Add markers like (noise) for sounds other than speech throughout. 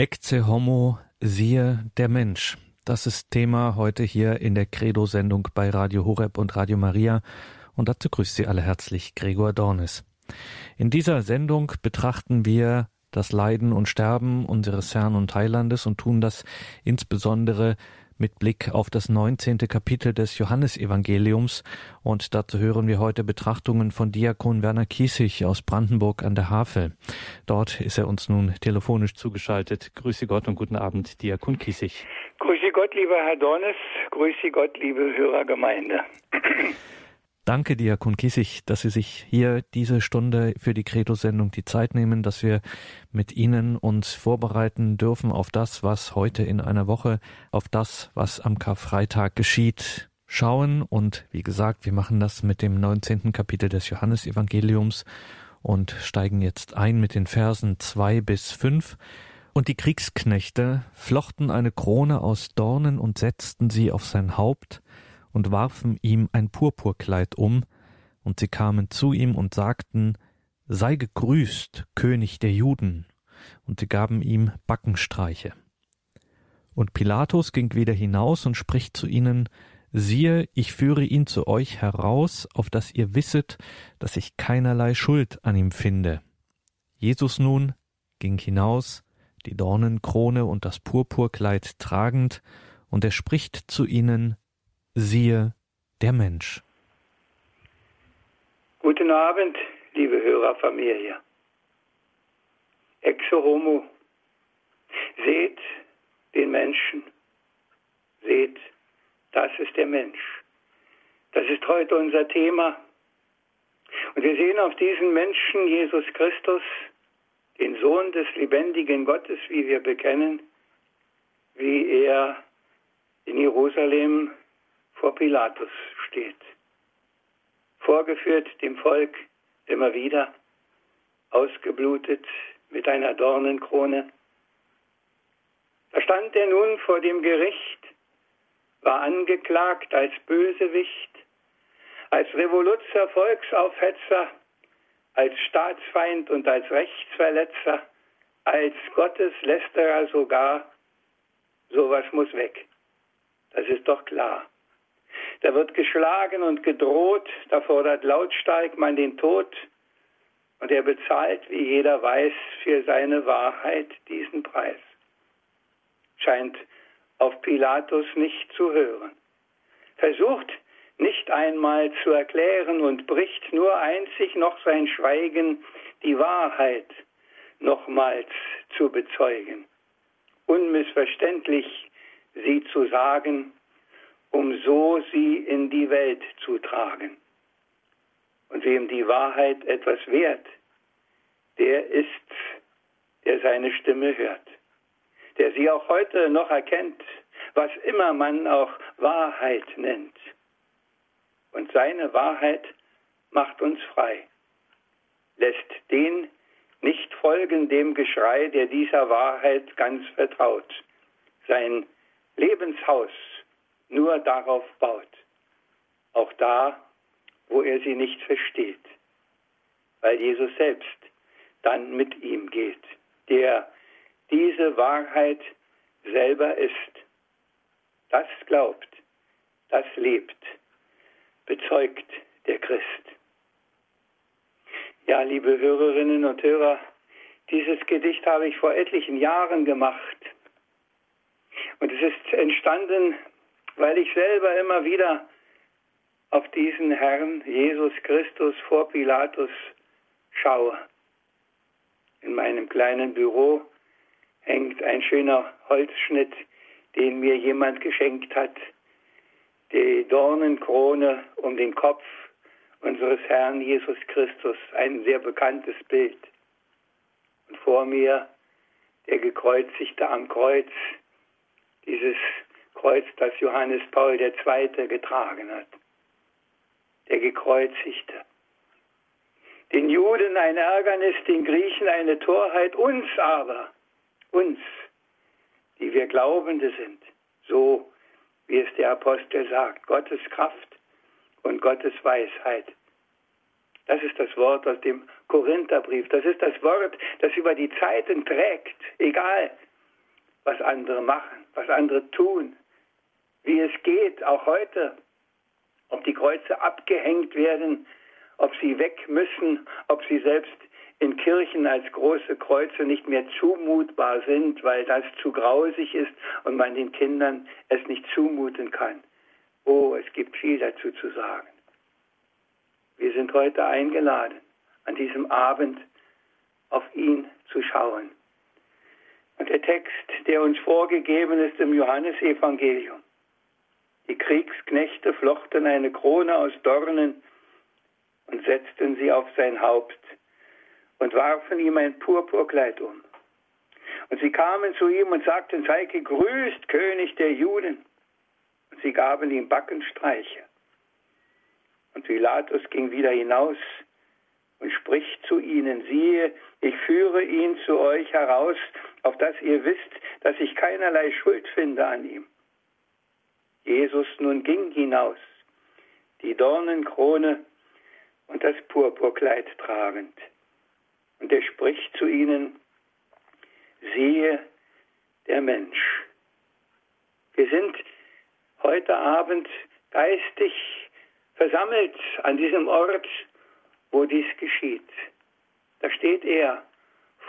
Ecce homo, siehe der Mensch. Das ist Thema heute hier in der Credo-Sendung bei Radio Horeb und Radio Maria. Und dazu grüßt Sie alle herzlich Gregor Dornis. In dieser Sendung betrachten wir das Leiden und Sterben unseres Herrn und Heilandes und tun das insbesondere mit Blick auf das 19. Kapitel des Johannesevangeliums. Und dazu hören wir heute Betrachtungen von Diakon Werner Kiesig aus Brandenburg an der Havel. Dort ist er uns nun telefonisch zugeschaltet. Grüße Gott und guten Abend, Diakon Kiesig. Grüße Gott, lieber Herr Dornes. Grüße Gott, liebe Hörergemeinde. Danke, Diakon Kiesig, dass Sie sich hier diese Stunde für die Credo-Sendung die Zeit nehmen, dass wir mit Ihnen uns vorbereiten dürfen auf das, was heute in einer Woche, auf das, was am Karfreitag geschieht, schauen. Und wie gesagt, wir machen das mit dem 19. Kapitel des Johannesevangeliums und steigen jetzt ein mit den Versen zwei bis fünf. Und die Kriegsknechte flochten eine Krone aus Dornen und setzten sie auf sein Haupt, und warfen ihm ein Purpurkleid um, und sie kamen zu ihm und sagten, Sei gegrüßt, König der Juden, und sie gaben ihm Backenstreiche. Und Pilatus ging wieder hinaus und spricht zu ihnen, Siehe, ich führe ihn zu euch heraus, auf dass ihr wisset, dass ich keinerlei Schuld an ihm finde. Jesus nun ging hinaus, die Dornenkrone und das Purpurkleid tragend, und er spricht zu ihnen, siehe der Mensch. Guten Abend, liebe Hörerfamilie. Exo homo. Seht den Menschen. Seht, das ist der Mensch. Das ist heute unser Thema. Und wir sehen auf diesen Menschen Jesus Christus, den Sohn des lebendigen Gottes, wie wir bekennen, wie er in Jerusalem vor Pilatus steht. Vorgeführt dem Volk immer wieder, ausgeblutet mit einer Dornenkrone. Da stand er nun vor dem Gericht, war angeklagt als Bösewicht, als Revoluzer, Volksaufhetzer, als Staatsfeind und als Rechtsverletzer, als Gotteslästerer sogar. Sowas muss weg. Das ist doch klar. Da wird geschlagen und gedroht, da fordert lautstark man den Tod und er bezahlt, wie jeder weiß, für seine Wahrheit diesen Preis. Scheint auf Pilatus nicht zu hören. Versucht nicht einmal zu erklären und bricht nur einzig noch sein Schweigen, die Wahrheit nochmals zu bezeugen. Unmissverständlich sie zu sagen, um so sie in die Welt zu tragen. Und wem die Wahrheit etwas wert, der ist, der seine Stimme hört, der sie auch heute noch erkennt, was immer man auch Wahrheit nennt. Und seine Wahrheit macht uns frei, lässt den nicht folgen dem Geschrei, der dieser Wahrheit ganz vertraut, sein Lebenshaus nur darauf baut. Auch da, wo er sie nicht versteht, weil Jesus selbst dann mit ihm geht, der diese Wahrheit selber ist. Das glaubt, das lebt, bezeugt der Christ. Ja, liebe Hörerinnen und Hörer, dieses Gedicht habe ich vor etlichen Jahren gemacht. Und es ist entstanden weil ich selber immer wieder auf diesen Herrn Jesus Christus vor Pilatus schaue. In meinem kleinen Büro hängt ein schöner Holzschnitt, den mir jemand geschenkt hat. Die Dornenkrone um den Kopf unseres Herrn Jesus Christus, ein sehr bekanntes Bild. Und vor mir der gekreuzigte am Kreuz, dieses Kreuz, das Johannes Paul II. getragen hat. Der Gekreuzigte. Den Juden ein Ärgernis, den Griechen eine Torheit, uns aber, uns, die wir Glaubende sind, so wie es der Apostel sagt, Gottes Kraft und Gottes Weisheit. Das ist das Wort aus dem Korintherbrief. Das ist das Wort, das über die Zeiten trägt, egal was andere machen, was andere tun, wie es geht, auch heute, ob die Kreuze abgehängt werden, ob sie weg müssen, ob sie selbst in Kirchen als große Kreuze nicht mehr zumutbar sind, weil das zu grausig ist und man den Kindern es nicht zumuten kann. Oh, es gibt viel dazu zu sagen. Wir sind heute eingeladen, an diesem Abend auf ihn zu schauen. Und der Text, der uns vorgegeben ist im Johannesevangelium. Die Kriegsknechte flochten eine Krone aus Dornen und setzten sie auf sein Haupt und warfen ihm ein Purpurkleid um. Und sie kamen zu ihm und sagten, sei gegrüßt, König der Juden. Und sie gaben ihm Backenstreiche. Und Pilatus ging wieder hinaus und spricht zu ihnen, siehe, ich führe ihn zu euch heraus, auf dass ihr wisst, dass ich keinerlei Schuld finde an ihm. Jesus nun ging hinaus, die Dornenkrone und das Purpurkleid tragend. Und er spricht zu ihnen, siehe der Mensch. Wir sind heute Abend geistig versammelt an diesem Ort, wo dies geschieht. Da steht er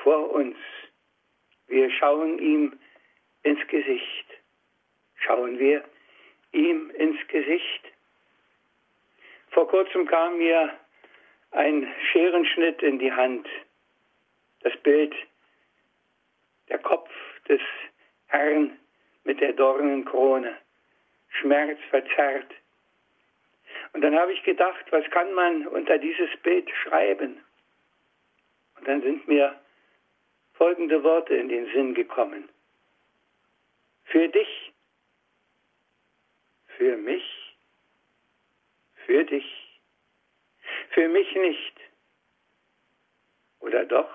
vor uns. Wir schauen ihm ins Gesicht. Schauen wir ihm ins Gesicht. Vor kurzem kam mir ein Scherenschnitt in die Hand das Bild, der Kopf des Herrn mit der Dornenkrone, schmerzverzerrt. Und dann habe ich gedacht, was kann man unter dieses Bild schreiben? Und dann sind mir folgende Worte in den Sinn gekommen. Für dich, für mich, für dich, für mich nicht. Oder doch?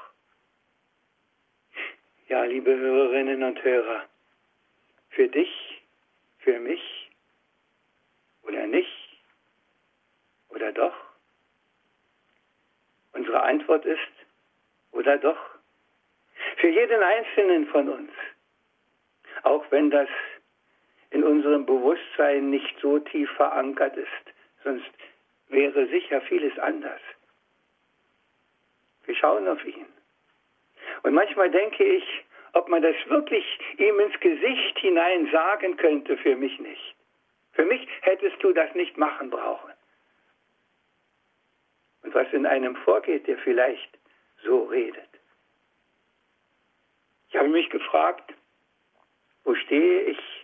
Ja, liebe Hörerinnen und Hörer, für dich, für mich oder nicht oder doch? Unsere Antwort ist oder doch? Für jeden Einzelnen von uns, auch wenn das in unserem Bewusstsein nicht so tief verankert ist, sonst wäre sicher vieles anders. Wir schauen auf ihn. Und manchmal denke ich, ob man das wirklich ihm ins Gesicht hinein sagen könnte, für mich nicht. Für mich hättest du das nicht machen brauchen. Und was in einem vorgeht, der vielleicht so redet. Ich habe mich gefragt, wo stehe ich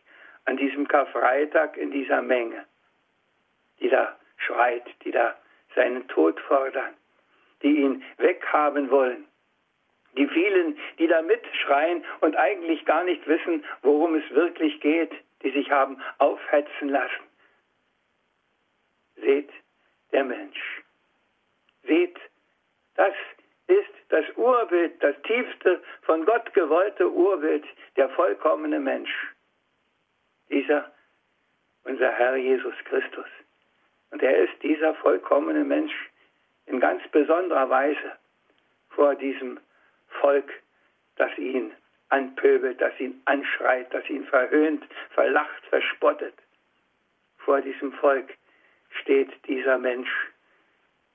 an diesem Karfreitag in dieser Menge, die da schreit, die da seinen Tod fordern, die ihn weghaben wollen. Die vielen, die da mitschreien und eigentlich gar nicht wissen, worum es wirklich geht, die sich haben aufhetzen lassen. Seht der Mensch. Seht, das ist das Urbild, das tiefste von Gott gewollte Urbild, der vollkommene Mensch. Dieser, unser Herr Jesus Christus. Und er ist dieser vollkommene Mensch in ganz besonderer Weise vor diesem Volk, das ihn anpöbelt, das ihn anschreit, das ihn verhöhnt, verlacht, verspottet. Vor diesem Volk steht dieser Mensch.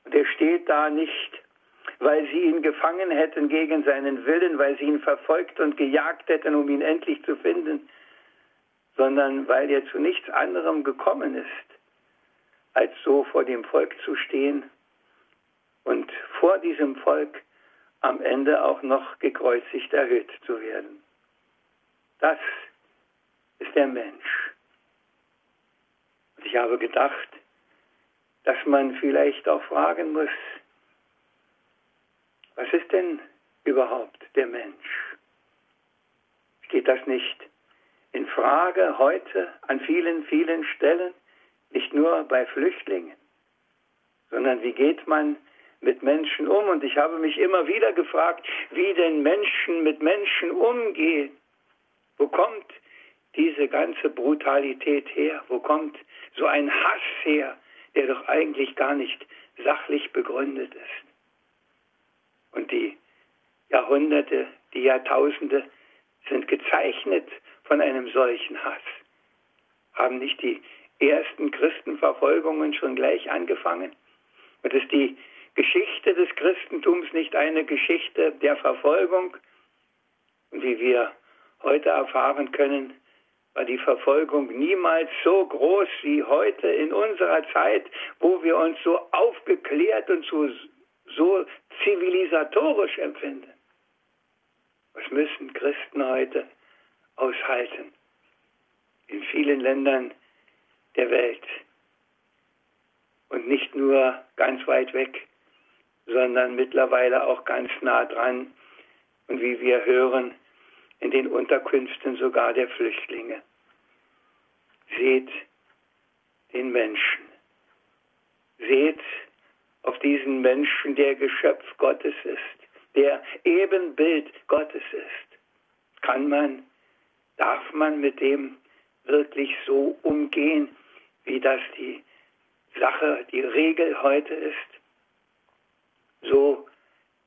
Und er steht da nicht, weil sie ihn gefangen hätten gegen seinen Willen, weil sie ihn verfolgt und gejagt hätten, um ihn endlich zu finden, sondern weil er zu nichts anderem gekommen ist, als so vor dem Volk zu stehen und vor diesem Volk am Ende auch noch gekreuzigt erhöht zu werden. Das ist der Mensch. Und ich habe gedacht, dass man vielleicht auch fragen muss, was ist denn überhaupt der Mensch? Steht das nicht in Frage heute an vielen, vielen Stellen, nicht nur bei Flüchtlingen, sondern wie geht man mit Menschen um. Und ich habe mich immer wieder gefragt, wie denn Menschen mit Menschen umgehen. Wo kommt diese ganze Brutalität her? Wo kommt so ein Hass her, der doch eigentlich gar nicht sachlich begründet ist? Und die Jahrhunderte, die Jahrtausende sind gezeichnet von einem solchen Hass. Haben nicht die ersten Christenverfolgungen schon gleich angefangen? Und ist die Geschichte des Christentums nicht eine Geschichte der Verfolgung? Und wie wir heute erfahren können, war die Verfolgung niemals so groß wie heute in unserer Zeit, wo wir uns so aufgeklärt und so, so zivilisatorisch empfinden. Was müssen Christen heute aushalten? In vielen Ländern der Welt. Und nicht nur ganz weit weg, sondern mittlerweile auch ganz nah dran. Und wie wir hören, in den Unterkünften sogar der Flüchtlinge. Seht den Menschen. Seht auf diesen Menschen, der Geschöpf Gottes ist, der Ebenbild Gottes ist. Kann man, darf man mit dem wirklich so umgehen, wie das die Sache, die Regel heute ist? So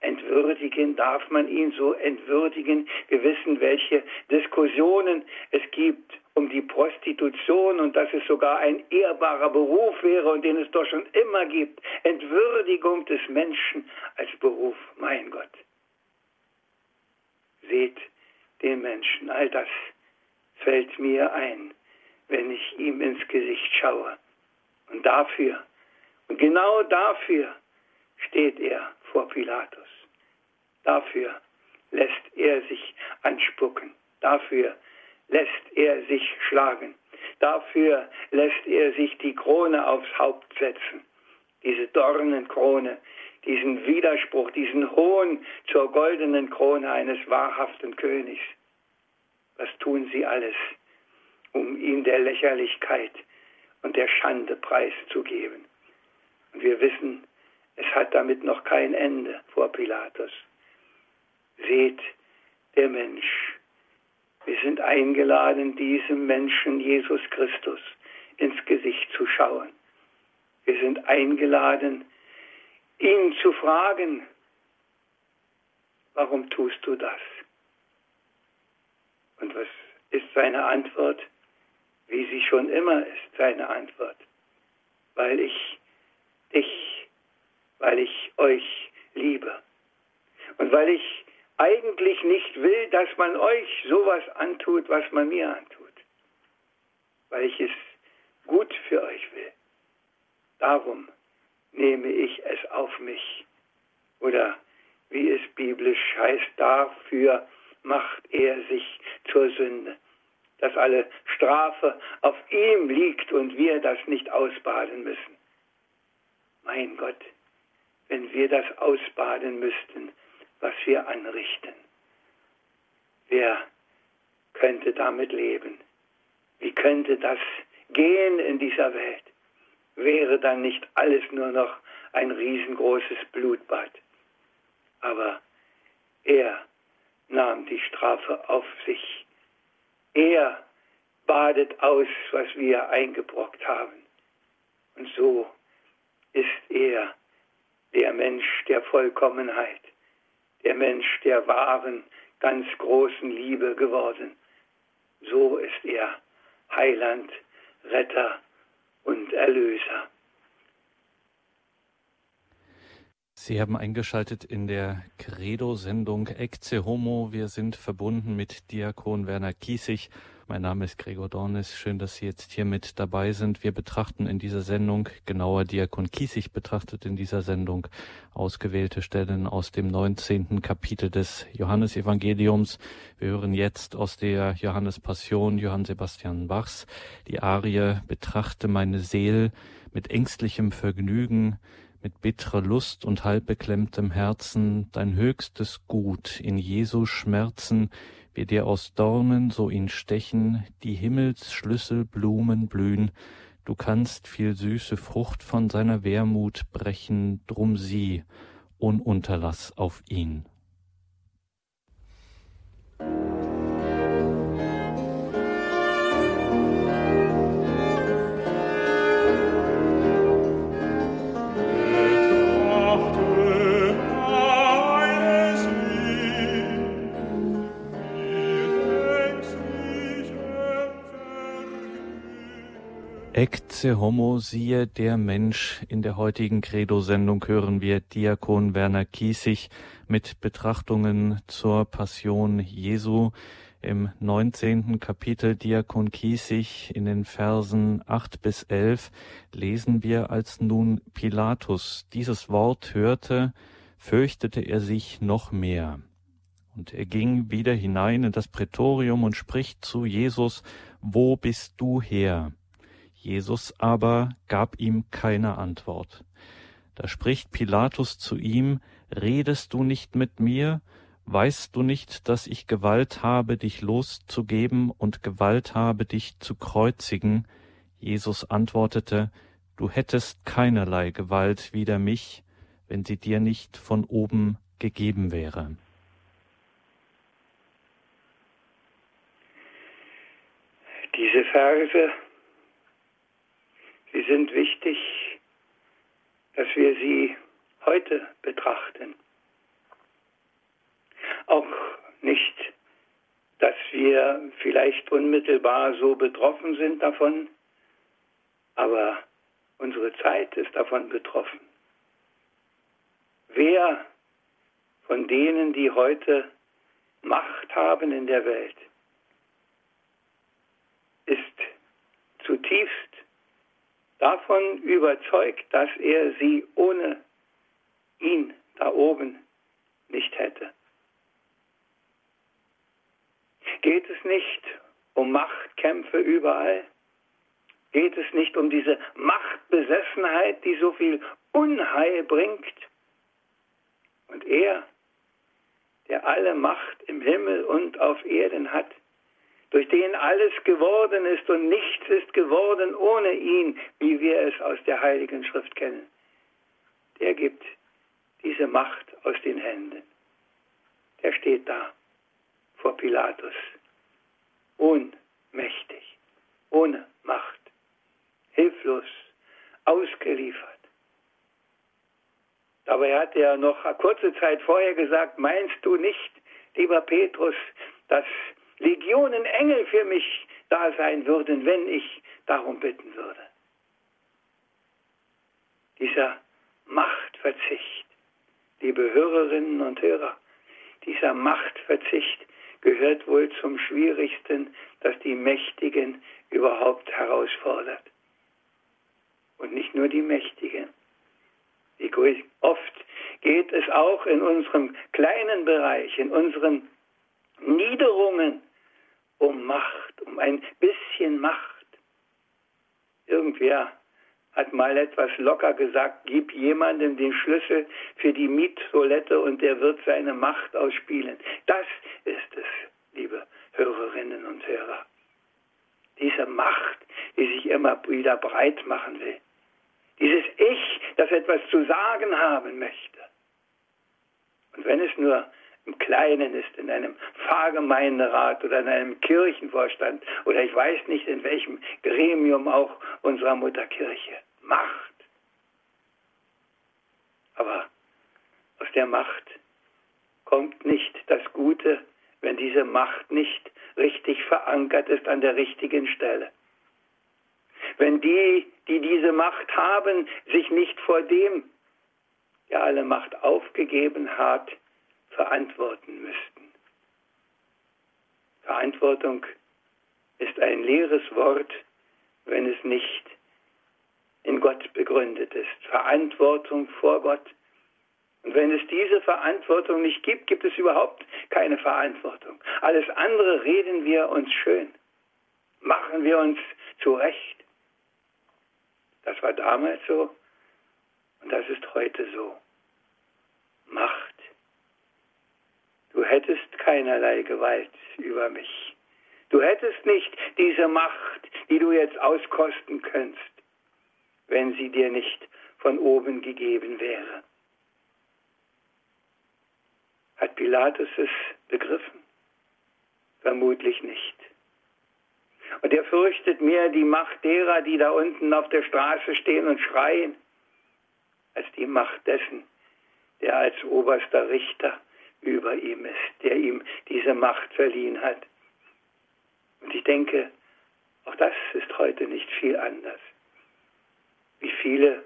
entwürdigen, darf man ihn so entwürdigen. Wir wissen, welche Diskussionen es gibt um die Prostitution und dass es sogar ein ehrbarer Beruf wäre und den es doch schon immer gibt. Entwürdigung des Menschen als Beruf, mein Gott. Seht den Menschen, all das fällt mir ein, wenn ich ihm ins Gesicht schaue. Und dafür, und genau dafür steht er vor Pilatus. Dafür lässt er sich anspucken. Dafür lässt er sich schlagen. Dafür lässt er sich die Krone aufs Haupt setzen. Diese Dornenkrone, diesen Widerspruch, diesen Hohn zur goldenen Krone eines wahrhaften Königs. Was tun sie alles, um ihn der Lächerlichkeit und der Schande preiszugeben? Und wir wissen, es hat damit noch kein Ende vor Pilatus. Seht, der Mensch. Wir sind eingeladen, diesem Menschen Jesus Christus ins Gesicht zu schauen. Wir sind eingeladen, ihn zu fragen, warum tust du das? Und was ist seine Antwort? Wie sie schon immer ist, seine Antwort. Weil ich dich weil ich euch liebe. Und weil ich eigentlich nicht will, dass man euch sowas antut, was man mir antut. Weil ich es gut für euch will. Darum nehme ich es auf mich. Oder wie es biblisch heißt, dafür macht er sich zur Sünde. Dass alle Strafe auf ihm liegt und wir das nicht ausbaden müssen. Mein Gott, wenn wir das ausbaden müssten, was wir anrichten. Wer könnte damit leben? Wie könnte das gehen in dieser Welt? Wäre dann nicht alles nur noch ein riesengroßes Blutbad? Aber er nahm die Strafe auf sich. Er badet aus, was wir eingebrockt haben. Und so ist er der Mensch der Vollkommenheit, der Mensch der wahren, ganz großen Liebe geworden. So ist er Heiland, Retter und Erlöser. Sie haben eingeschaltet in der Credo-Sendung Ecce Homo. Wir sind verbunden mit Diakon Werner Kiesig mein Name ist Gregor Dornis. Schön, dass Sie jetzt hier mit dabei sind. Wir betrachten in dieser Sendung, genauer Diakon Kiesig betrachtet in dieser Sendung, ausgewählte Stellen aus dem 19. Kapitel des Johannesevangeliums. Wir hören jetzt aus der Johannespassion Johann Sebastian Bachs die Arie Betrachte meine Seel mit ängstlichem Vergnügen, mit bitterer Lust und halbbeklemmtem Herzen dein höchstes Gut in Jesu Schmerzen, wie dir aus Dornen so ihn stechen, die Himmelsschlüsselblumen blühen, du kannst viel süße Frucht von seiner Wermut brechen, drum sieh, Ununterlass auf ihn. Ecce homo, siehe der Mensch. In der heutigen Credo-Sendung hören wir Diakon Werner Kiesig mit Betrachtungen zur Passion Jesu. Im 19. Kapitel Diakon Kiesig in den Versen 8 bis 11 lesen wir, als nun Pilatus dieses Wort hörte, fürchtete er sich noch mehr. Und er ging wieder hinein in das Prätorium und spricht zu Jesus, Wo bist du her? Jesus aber gab ihm keine Antwort. Da spricht Pilatus zu ihm, Redest du nicht mit mir? Weißt du nicht, dass ich Gewalt habe, dich loszugeben und Gewalt habe, dich zu kreuzigen? Jesus antwortete, Du hättest keinerlei Gewalt wider mich, wenn sie dir nicht von oben gegeben wäre. Diese Verse Sie sind wichtig, dass wir sie heute betrachten. Auch nicht, dass wir vielleicht unmittelbar so betroffen sind davon, aber unsere Zeit ist davon betroffen. Wer von denen, die heute Macht haben in der Welt, ist zutiefst davon überzeugt, dass er sie ohne ihn da oben nicht hätte. Geht es nicht um Machtkämpfe überall? Geht es nicht um diese Machtbesessenheit, die so viel Unheil bringt? Und er, der alle Macht im Himmel und auf Erden hat, durch den alles geworden ist und nichts ist geworden ohne ihn, wie wir es aus der Heiligen Schrift kennen. Der gibt diese Macht aus den Händen. Der steht da vor Pilatus, ohnmächtig, ohne Macht, hilflos, ausgeliefert. Dabei hat er noch kurze Zeit vorher gesagt, meinst du nicht, lieber Petrus, dass Legionen Engel für mich da sein würden, wenn ich darum bitten würde. Dieser Machtverzicht, liebe Hörerinnen und Hörer, dieser Machtverzicht gehört wohl zum Schwierigsten, das die Mächtigen überhaupt herausfordert. Und nicht nur die Mächtigen. Wie oft geht es auch in unserem kleinen Bereich, in unseren Niederungen um Macht, um ein bisschen Macht. Irgendwer hat mal etwas locker gesagt, gib jemandem den Schlüssel für die Miettoilette und der wird seine Macht ausspielen. Das ist es, liebe Hörerinnen und Hörer. Diese Macht, die sich immer wieder breit machen will. Dieses Ich, das etwas zu sagen haben möchte. Und wenn es nur im Kleinen ist, in einem Pfarrgemeinderat oder in einem Kirchenvorstand oder ich weiß nicht in welchem Gremium auch unserer Mutterkirche. Macht. Aber aus der Macht kommt nicht das Gute, wenn diese Macht nicht richtig verankert ist an der richtigen Stelle. Wenn die, die diese Macht haben, sich nicht vor dem, der alle Macht aufgegeben hat, verantworten müssten. Verantwortung ist ein leeres Wort, wenn es nicht in Gott begründet ist. Verantwortung vor Gott. Und wenn es diese Verantwortung nicht gibt, gibt es überhaupt keine Verantwortung. Alles andere reden wir uns schön, machen wir uns zurecht. Das war damals so und das ist heute so. Macht hättest keinerlei Gewalt über mich. Du hättest nicht diese Macht, die du jetzt auskosten könntest, wenn sie dir nicht von oben gegeben wäre. Hat Pilatus es begriffen? Vermutlich nicht. Und er fürchtet mehr die Macht derer, die da unten auf der Straße stehen und schreien, als die Macht dessen, der als oberster Richter über ihm ist, der ihm diese Macht verliehen hat. Und ich denke, Auch das ist heute nicht viel anders. Wie viele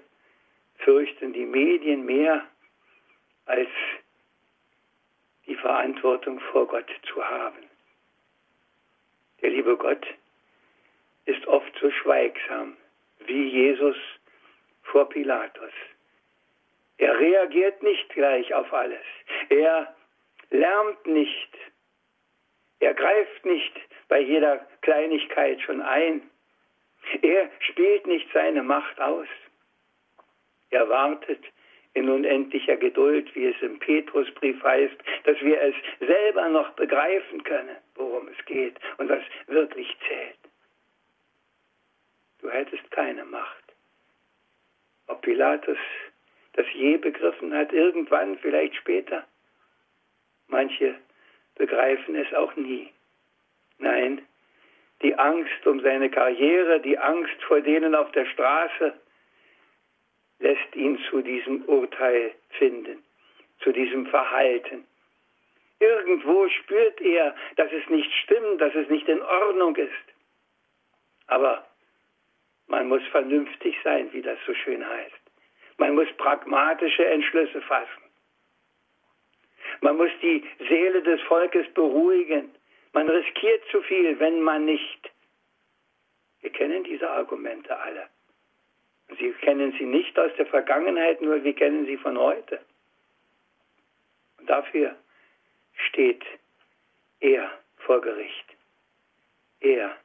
fürchten die Medien mehr als die Verantwortung vor Gott zu haben. Der liebe Gott ist oft so schweigsam wie Jesus vor Pilatus. Er reagiert nicht gleich auf alles. Er lärmt nicht. Er greift nicht bei jeder Kleinigkeit schon ein. Er spielt nicht seine Macht aus. Er wartet in unendlicher Geduld, wie es im Petrusbrief heißt, dass wir es selber noch begreifen können, worum es geht und was wirklich zählt. Du hättest keine Macht. Ob Pilatus das je begriffen hat, irgendwann, vielleicht später. Manche begreifen es auch nie. Nein, die Angst um seine Karriere, die Angst vor denen auf der Straße, lässt ihn zu diesem Urteil finden, zu diesem Verhalten. Irgendwo spürt er, dass es nicht stimmt, dass es nicht in Ordnung ist. Aber man muss vernünftig sein, wie das so schön heißt. Man muss pragmatische Entschlüsse fassen. Man muss die Seele des Volkes beruhigen. Man riskiert zu viel, wenn man nicht. Wir kennen diese Argumente alle. Sie kennen sie nicht aus der Vergangenheit, nur wir kennen sie von heute. Und dafür steht er vor Gericht. Er,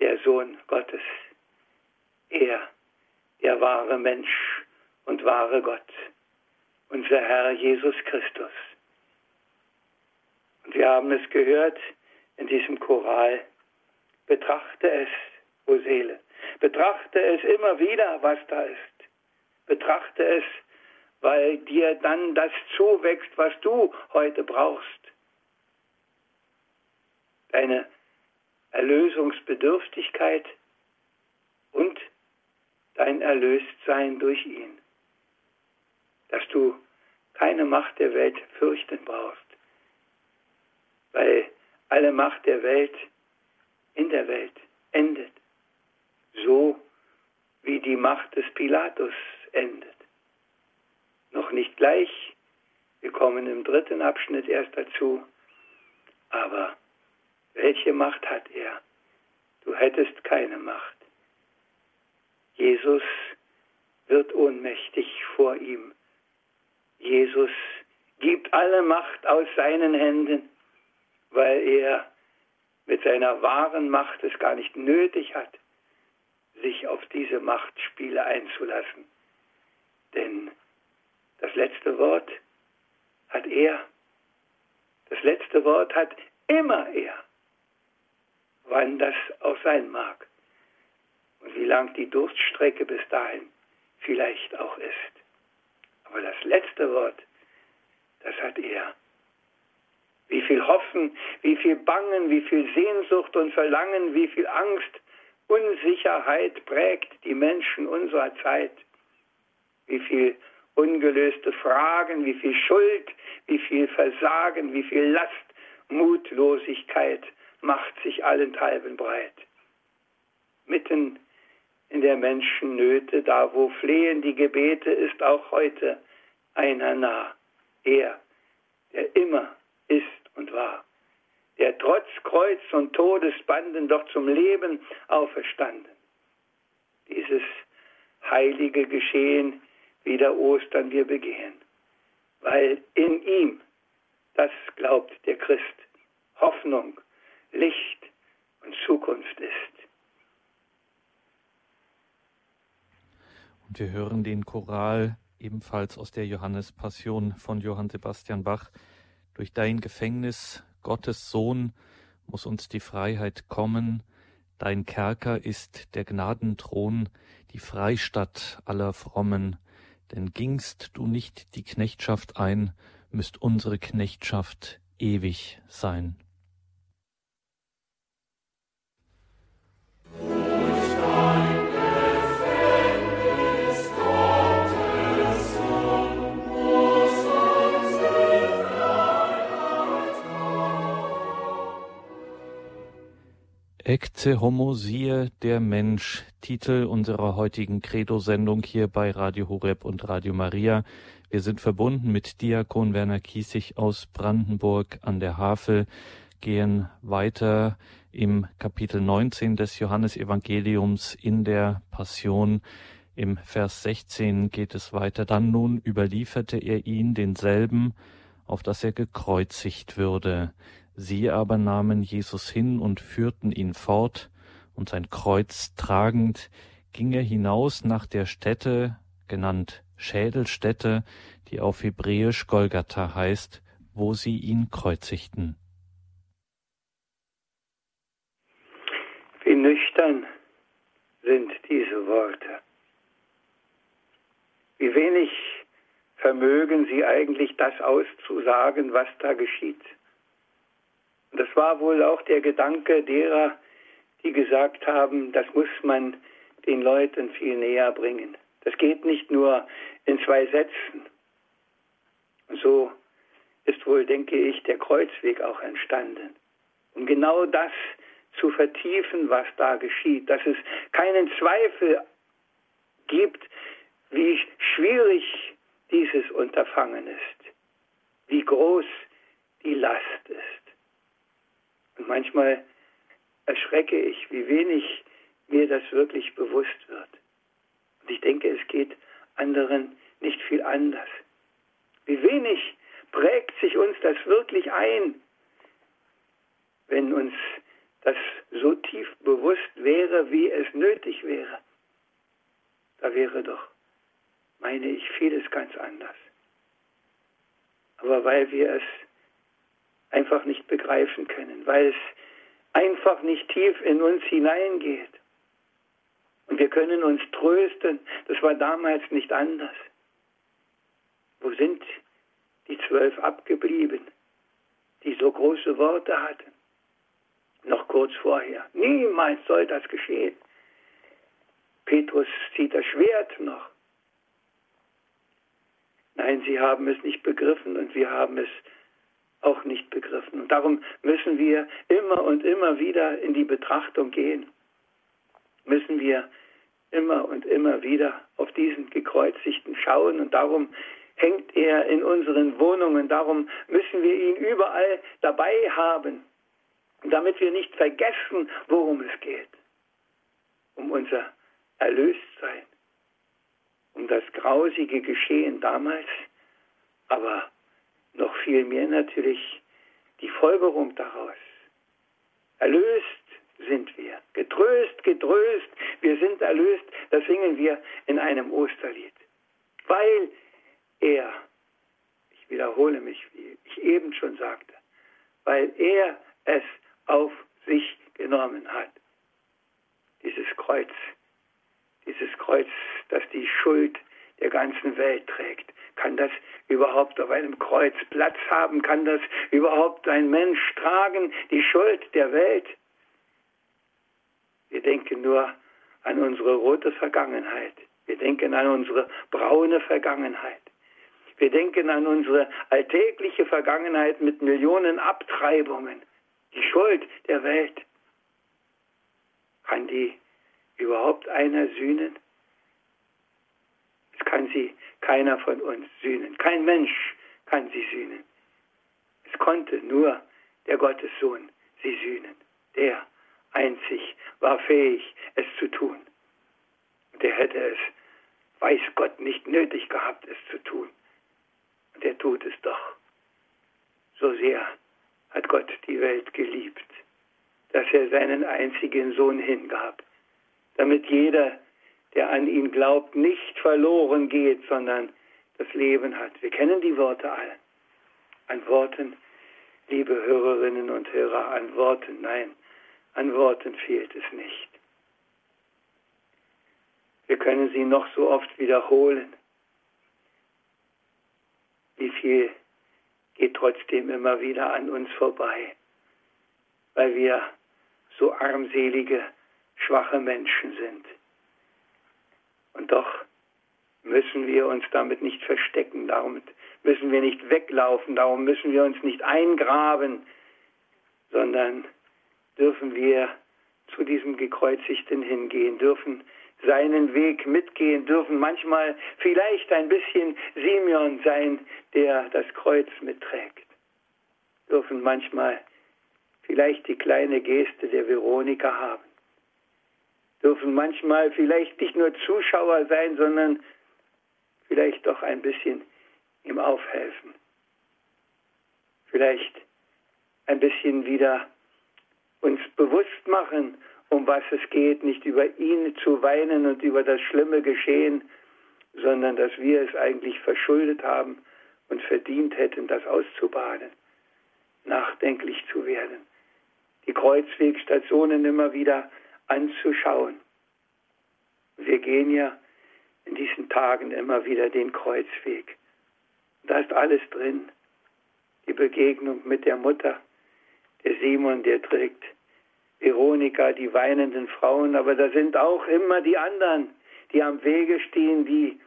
der Sohn Gottes. Er, der wahre Mensch und wahre Gott, unser Herr Jesus Christus. Und wir haben es gehört in diesem Choral. Betrachte es, o Seele. Betrachte es immer wieder, was da ist. Betrachte es, weil dir dann das zuwächst, was du heute brauchst. Deine Erlösungsbedürftigkeit und dein Erlöstsein durch ihn. Dass du keine Macht der Welt fürchten brauchst, weil alle Macht der Welt in der Welt endet, so wie die Macht des Pilatus endet. Noch nicht gleich, wir kommen im dritten Abschnitt erst dazu, aber welche Macht hat er? Du hättest keine Macht. Jesus wird ohnmächtig vor ihm. Jesus gibt alle Macht aus seinen Händen, weil er mit seiner wahren Macht es gar nicht nötig hat, sich auf diese Machtspiele einzulassen. Denn das letzte Wort hat er. Das letzte Wort hat immer er, wann das auch sein mag und wie lang die Durststrecke bis dahin vielleicht auch ist. Aber das letzte Wort, das hat er. Wie viel Hoffen, wie viel Bangen, wie viel Sehnsucht und Verlangen, wie viel Angst, Unsicherheit prägt die Menschen unserer Zeit. Wie viel ungelöste Fragen, wie viel Schuld, wie viel Versagen, wie viel Last, Mutlosigkeit macht sich allenthalben breit. Mitten in der Menschen Nöte, da wo flehen die Gebete, ist auch heute einer nah. Er, der immer ist und war, der trotz Kreuz und Todesbanden doch zum Leben auferstanden. Dieses heilige Geschehen wieder Ostern wir begehen, weil in ihm, das glaubt der Christ, Hoffnung, Licht und Zukunft ist. Und wir hören den Choral ebenfalls aus der Johannespassion von Johann Sebastian Bach. Durch dein Gefängnis, Gottes Sohn, muss uns die Freiheit kommen. Dein Kerker ist der Gnadenthron, die Freistatt aller Frommen. Denn gingst du nicht die Knechtschaft ein, müsst unsere Knechtschaft ewig sein. Ecce homo der Mensch, Titel unserer heutigen Credo-Sendung hier bei Radio Horeb und Radio Maria. Wir sind verbunden mit Diakon Werner Kiesig aus Brandenburg an der Havel, gehen weiter im Kapitel 19 des Johannesevangeliums in der Passion. Im Vers 16 geht es weiter. Dann nun überlieferte er ihn denselben, auf dass er gekreuzigt würde. Sie aber nahmen Jesus hin und führten ihn fort, und sein Kreuz tragend ging er hinaus nach der Stätte, genannt Schädelstätte, die auf Hebräisch Golgatha heißt, wo sie ihn kreuzigten. Wie nüchtern sind diese Worte. Wie wenig vermögen sie eigentlich das auszusagen, was da geschieht. Das war wohl auch der Gedanke derer, die gesagt haben, das muss man den Leuten viel näher bringen. Das geht nicht nur in zwei Sätzen. Und so ist wohl, denke ich, der Kreuzweg auch entstanden. Um genau das zu vertiefen, was da geschieht, dass es keinen Zweifel gibt, wie schwierig dieses Unterfangen ist, wie groß die Last ist. Und manchmal erschrecke ich, wie wenig mir das wirklich bewusst wird. Und ich denke, es geht anderen nicht viel anders. Wie wenig prägt sich uns das wirklich ein, wenn uns das so tief bewusst wäre, wie es nötig wäre. Da wäre doch, meine ich, vieles ganz anders. Aber weil wir es einfach nicht begreifen können, weil es einfach nicht tief in uns hineingeht. Und wir können uns trösten, das war damals nicht anders. Wo sind die zwölf abgeblieben, die so große Worte hatten? Noch kurz vorher. Niemals soll das geschehen. Petrus zieht das Schwert noch. Nein, sie haben es nicht begriffen und wir haben es auch nicht begriffen. Und darum müssen wir immer und immer wieder in die Betrachtung gehen. Müssen wir immer und immer wieder auf diesen Gekreuzigten schauen und darum hängt er in unseren Wohnungen, darum müssen wir ihn überall dabei haben, damit wir nicht vergessen, worum es geht. Um unser Erlöstsein, um das grausige Geschehen damals, aber noch viel mehr natürlich die Folgerung daraus. Erlöst sind wir, getröst, getröst, wir sind erlöst, das singen wir in einem Osterlied. Weil er, ich wiederhole mich, wie ich eben schon sagte, weil er es auf sich genommen hat. Dieses Kreuz, dieses Kreuz, das die Schuld der ganzen Welt trägt. Kann das überhaupt auf einem Kreuz Platz haben? Kann das überhaupt ein Mensch tragen, die Schuld der Welt? Wir denken nur an unsere rote Vergangenheit. Wir denken an unsere braune Vergangenheit. Wir denken an unsere alltägliche Vergangenheit mit Millionen Abtreibungen. Die Schuld der Welt. Kann die überhaupt einer sühnen? Es kann sie keiner von uns sühnen. Kein Mensch kann sie sühnen. Es konnte nur der Gottessohn sie sühnen. Der einzig war fähig, es zu tun. Und er hätte es, weiß Gott, nicht nötig gehabt, es zu tun. Und er tut es doch. So sehr hat Gott die Welt geliebt, dass er seinen einzigen Sohn hingab, damit jeder, der an ihn glaubt, nicht verloren geht, sondern das Leben hat. Wir kennen die Worte alle. An Worten, liebe Hörerinnen und Hörer, an Worten, nein, an Worten fehlt es nicht. Wir können sie noch so oft wiederholen. Wie viel geht trotzdem immer wieder an uns vorbei, weil wir so armselige, schwache Menschen sind. Und doch müssen wir uns damit nicht verstecken, darum müssen wir nicht weglaufen, darum müssen wir uns nicht eingraben, sondern dürfen wir zu diesem Gekreuzigten hingehen, dürfen seinen Weg mitgehen, dürfen manchmal vielleicht ein bisschen Simeon sein, der das Kreuz mitträgt, dürfen manchmal vielleicht die kleine Geste der Veronika haben, dürfen manchmal vielleicht nicht nur Zuschauer sein, sondern vielleicht doch ein bisschen ihm aufhelfen. Vielleicht ein bisschen wieder uns bewusst machen, um was es geht, nicht über ihn zu weinen und über das schlimme Geschehen, sondern dass wir es eigentlich verschuldet haben und verdient hätten, das auszubaden, nachdenklich zu werden, die Kreuzwegstationen immer wieder anzuschauen. Wir gehen ja in diesen Tagen immer wieder den Kreuzweg. Da ist alles drin. Die Begegnung mit der Mutter, der Simon, der trägt Veronika, die weinenden Frauen, aber da sind auch immer die anderen, die am Wege stehen, die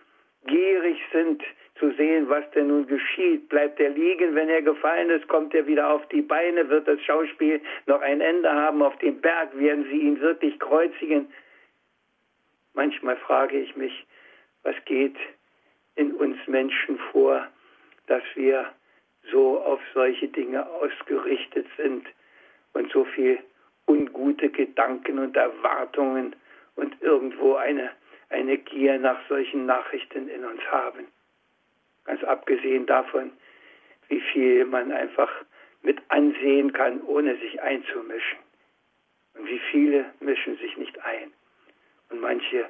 gierig sind zu sehen, was denn nun geschieht. Bleibt er liegen, wenn er gefallen ist, kommt er wieder auf die Beine, wird das Schauspiel noch ein Ende haben auf dem Berg, werden sie ihn wirklich kreuzigen. Manchmal frage ich mich, was geht in uns Menschen vor, dass wir so auf solche Dinge ausgerichtet sind und so viel ungute Gedanken und Erwartungen und irgendwo eine, eine Gier nach solchen Nachrichten in uns haben. Ganz abgesehen davon, wie viel man einfach mit ansehen kann, ohne sich einzumischen. Und wie viele mischen sich nicht ein. Und manche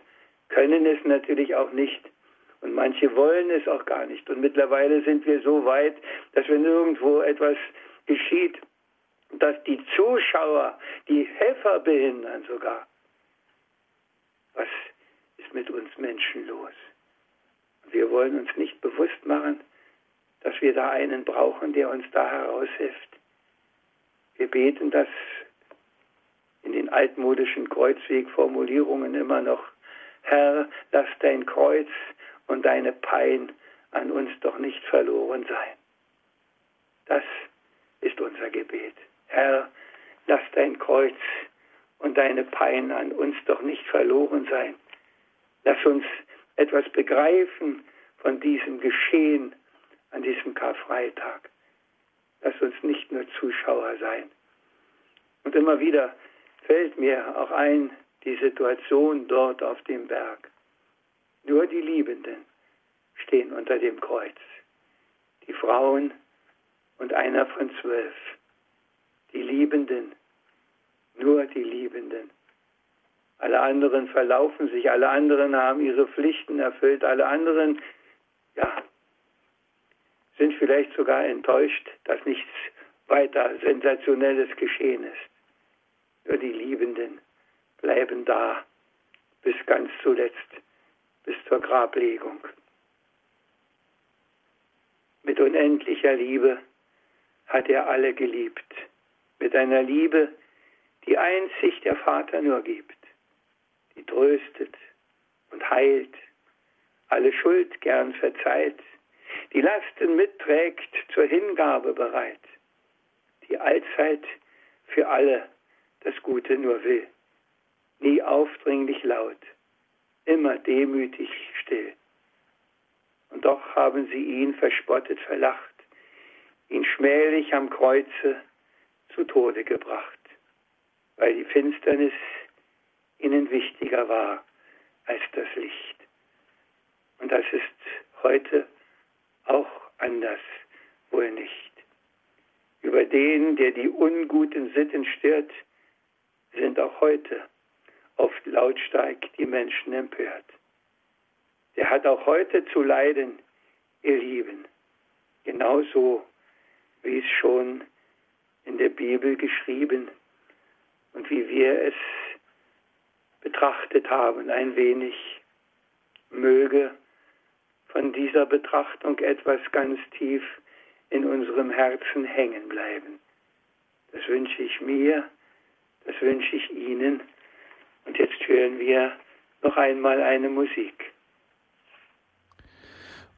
können es natürlich auch nicht. Und manche wollen es auch gar nicht. Und mittlerweile sind wir so weit, dass wenn irgendwo etwas geschieht, dass die Zuschauer die Helfer behindern sogar. Was ist mit uns Menschen los? Wir wollen uns nicht bewusst machen, dass wir da einen brauchen, der uns da heraushilft. Wir beten das in den altmodischen Kreuzwegformulierungen immer noch. Herr, lass dein Kreuz und deine Pein an uns doch nicht verloren sein. Das ist unser Gebet. Herr, lass dein Kreuz und deine Pein an uns doch nicht verloren sein. Lass uns etwas begreifen von diesem Geschehen an diesem Karfreitag. Lass uns nicht nur Zuschauer sein. Und immer wieder fällt mir auch ein, die Situation dort auf dem Berg. Nur die Liebenden stehen unter dem Kreuz. Die Frauen und einer von zwölf die Liebenden, nur die Liebenden. Alle anderen verlaufen sich, alle anderen haben ihre Pflichten erfüllt, alle anderen, ja, sind vielleicht sogar enttäuscht, dass nichts weiter Sensationelles geschehen ist. Nur die Liebenden bleiben da bis ganz zuletzt, bis zur Grablegung. Mit unendlicher Liebe hat er alle geliebt mit einer Liebe, die einzig der Vater nur gibt, die tröstet und heilt, alle Schuld gern verzeiht, die Lasten mitträgt, zur Hingabe bereit, die allzeit für alle das Gute nur will, nie aufdringlich laut, immer demütig still. Und doch haben sie ihn verspottet, verlacht, ihn schmählich am Kreuze zu Tode gebracht, weil die Finsternis ihnen wichtiger war als das Licht. Und das ist heute auch anders, wohl nicht. Über den, der die unguten Sitten stört, sind auch heute oft lautstark die Menschen empört. Der hat auch heute zu leiden, ihr Lieben, genauso wie es schon in der Bibel geschrieben und wie wir es betrachtet haben, ein wenig möge von dieser Betrachtung etwas ganz tief in unserem Herzen hängen bleiben. Das wünsche ich mir, das wünsche ich Ihnen. Und jetzt hören wir noch einmal eine Musik.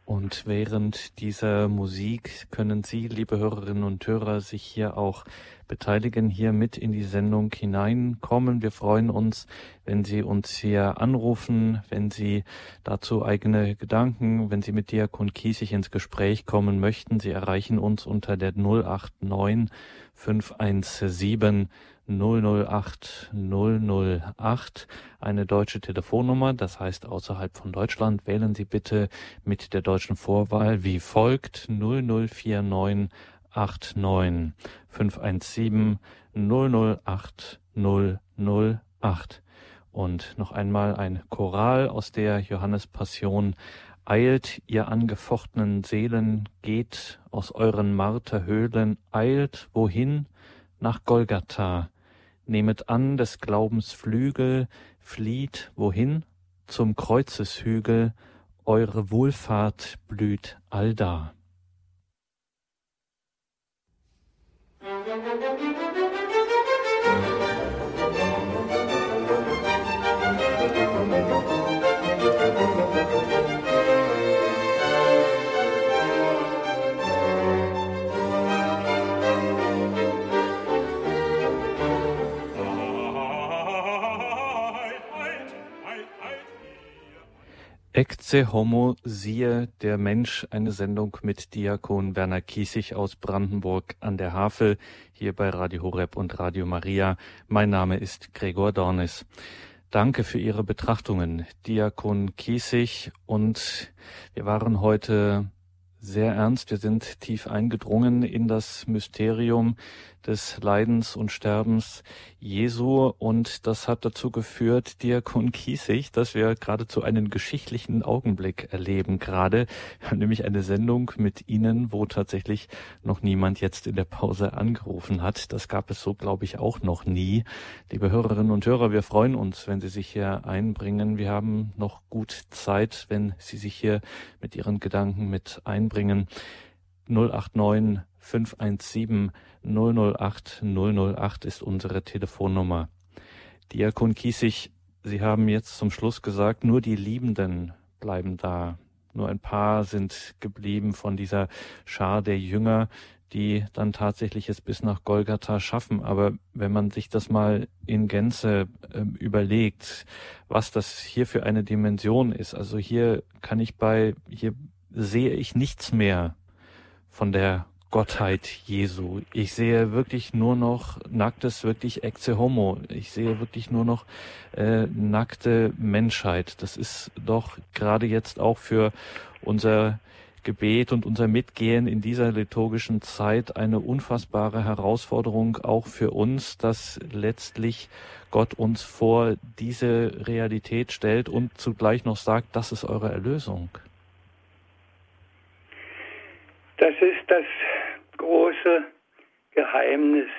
Und während dieser Musik können Sie, liebe Hörerinnen und Hörer, sich hier auch beteiligen, hier mit in die Sendung hineinkommen. Wir freuen uns, wenn Sie uns hier anrufen, wenn Sie dazu eigene Gedanken, wenn Sie mit Diakon Kiesig ins Gespräch kommen möchten. Sie erreichen uns unter der 089 517 008 008, eine deutsche Telefonnummer, das heißt außerhalb von Deutschland. Wählen Sie bitte mit der deutschen Vorwahl wie folgt 0049 89 517 008 008. Und noch einmal ein Choral aus der Johannespassion. Eilt, ihr angefochtenen Seelen, geht aus euren Marterhöhlen, eilt, wohin? Nach Golgatha Nehmet an des Glaubens Flügel, flieht wohin? Zum Kreuzeshügel, eure Wohlfahrt blüht allda. (laughs) Ecce Homo, siehe der Mensch, eine Sendung mit Diakon Werner Kiesig aus Brandenburg an der Havel, hier bei Radio Horeb und Radio Maria. Mein Name ist Gregor Dornis. Danke für Ihre Betrachtungen, Diakon Kiesig. Und wir waren heute sehr ernst. Wir sind tief eingedrungen in das Mysterium des Leidens und Sterbens Jesu und das hat dazu geführt, Diakon Kiesig, dass wir geradezu einen geschichtlichen Augenblick erleben gerade, (laughs) nämlich eine Sendung mit Ihnen, wo tatsächlich noch niemand jetzt in der Pause angerufen hat. Das gab es so, glaube ich, auch noch nie. Liebe Hörerinnen und Hörer, wir freuen uns, wenn Sie sich hier einbringen. Wir haben noch gut Zeit, wenn Sie sich hier mit Ihren Gedanken mit einbringen. 089 517 008 008 ist unsere Telefonnummer. Diakon Kiesig, Sie haben jetzt zum Schluss gesagt, nur die Liebenden bleiben da. Nur ein paar sind geblieben von dieser Schar der Jünger, die dann tatsächlich es bis nach Golgatha schaffen. Aber wenn man sich das mal in Gänze äh, überlegt, was das hier für eine Dimension ist, also hier kann ich bei, hier sehe ich nichts mehr von der Gottheit Jesu. Ich sehe wirklich nur noch nacktes, wirklich ecce homo. Ich sehe wirklich nur noch äh, nackte Menschheit. Das ist doch gerade jetzt auch für unser Gebet und unser Mitgehen in dieser liturgischen Zeit eine unfassbare Herausforderung auch für uns, dass letztlich Gott uns vor diese Realität stellt und zugleich noch sagt, das ist eure Erlösung. Das ist große Geheimnis,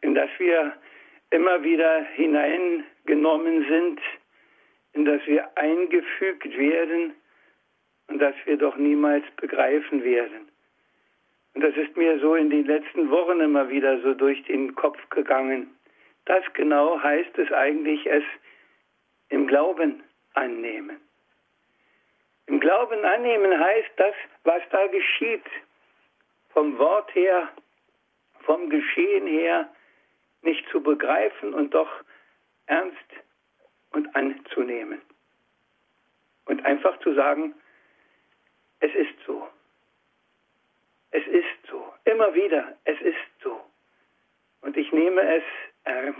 in das wir immer wieder hineingenommen sind, in das wir eingefügt werden und das wir doch niemals begreifen werden. Und das ist mir so in den letzten Wochen immer wieder so durch den Kopf gegangen. Das genau heißt es eigentlich, es im Glauben annehmen. Im Glauben annehmen heißt das, was da geschieht, vom Wort her, vom Geschehen her nicht zu begreifen und doch ernst und anzunehmen. Und einfach zu sagen, es ist so. Es ist so. Immer wieder, es ist so. Und ich nehme es ernst.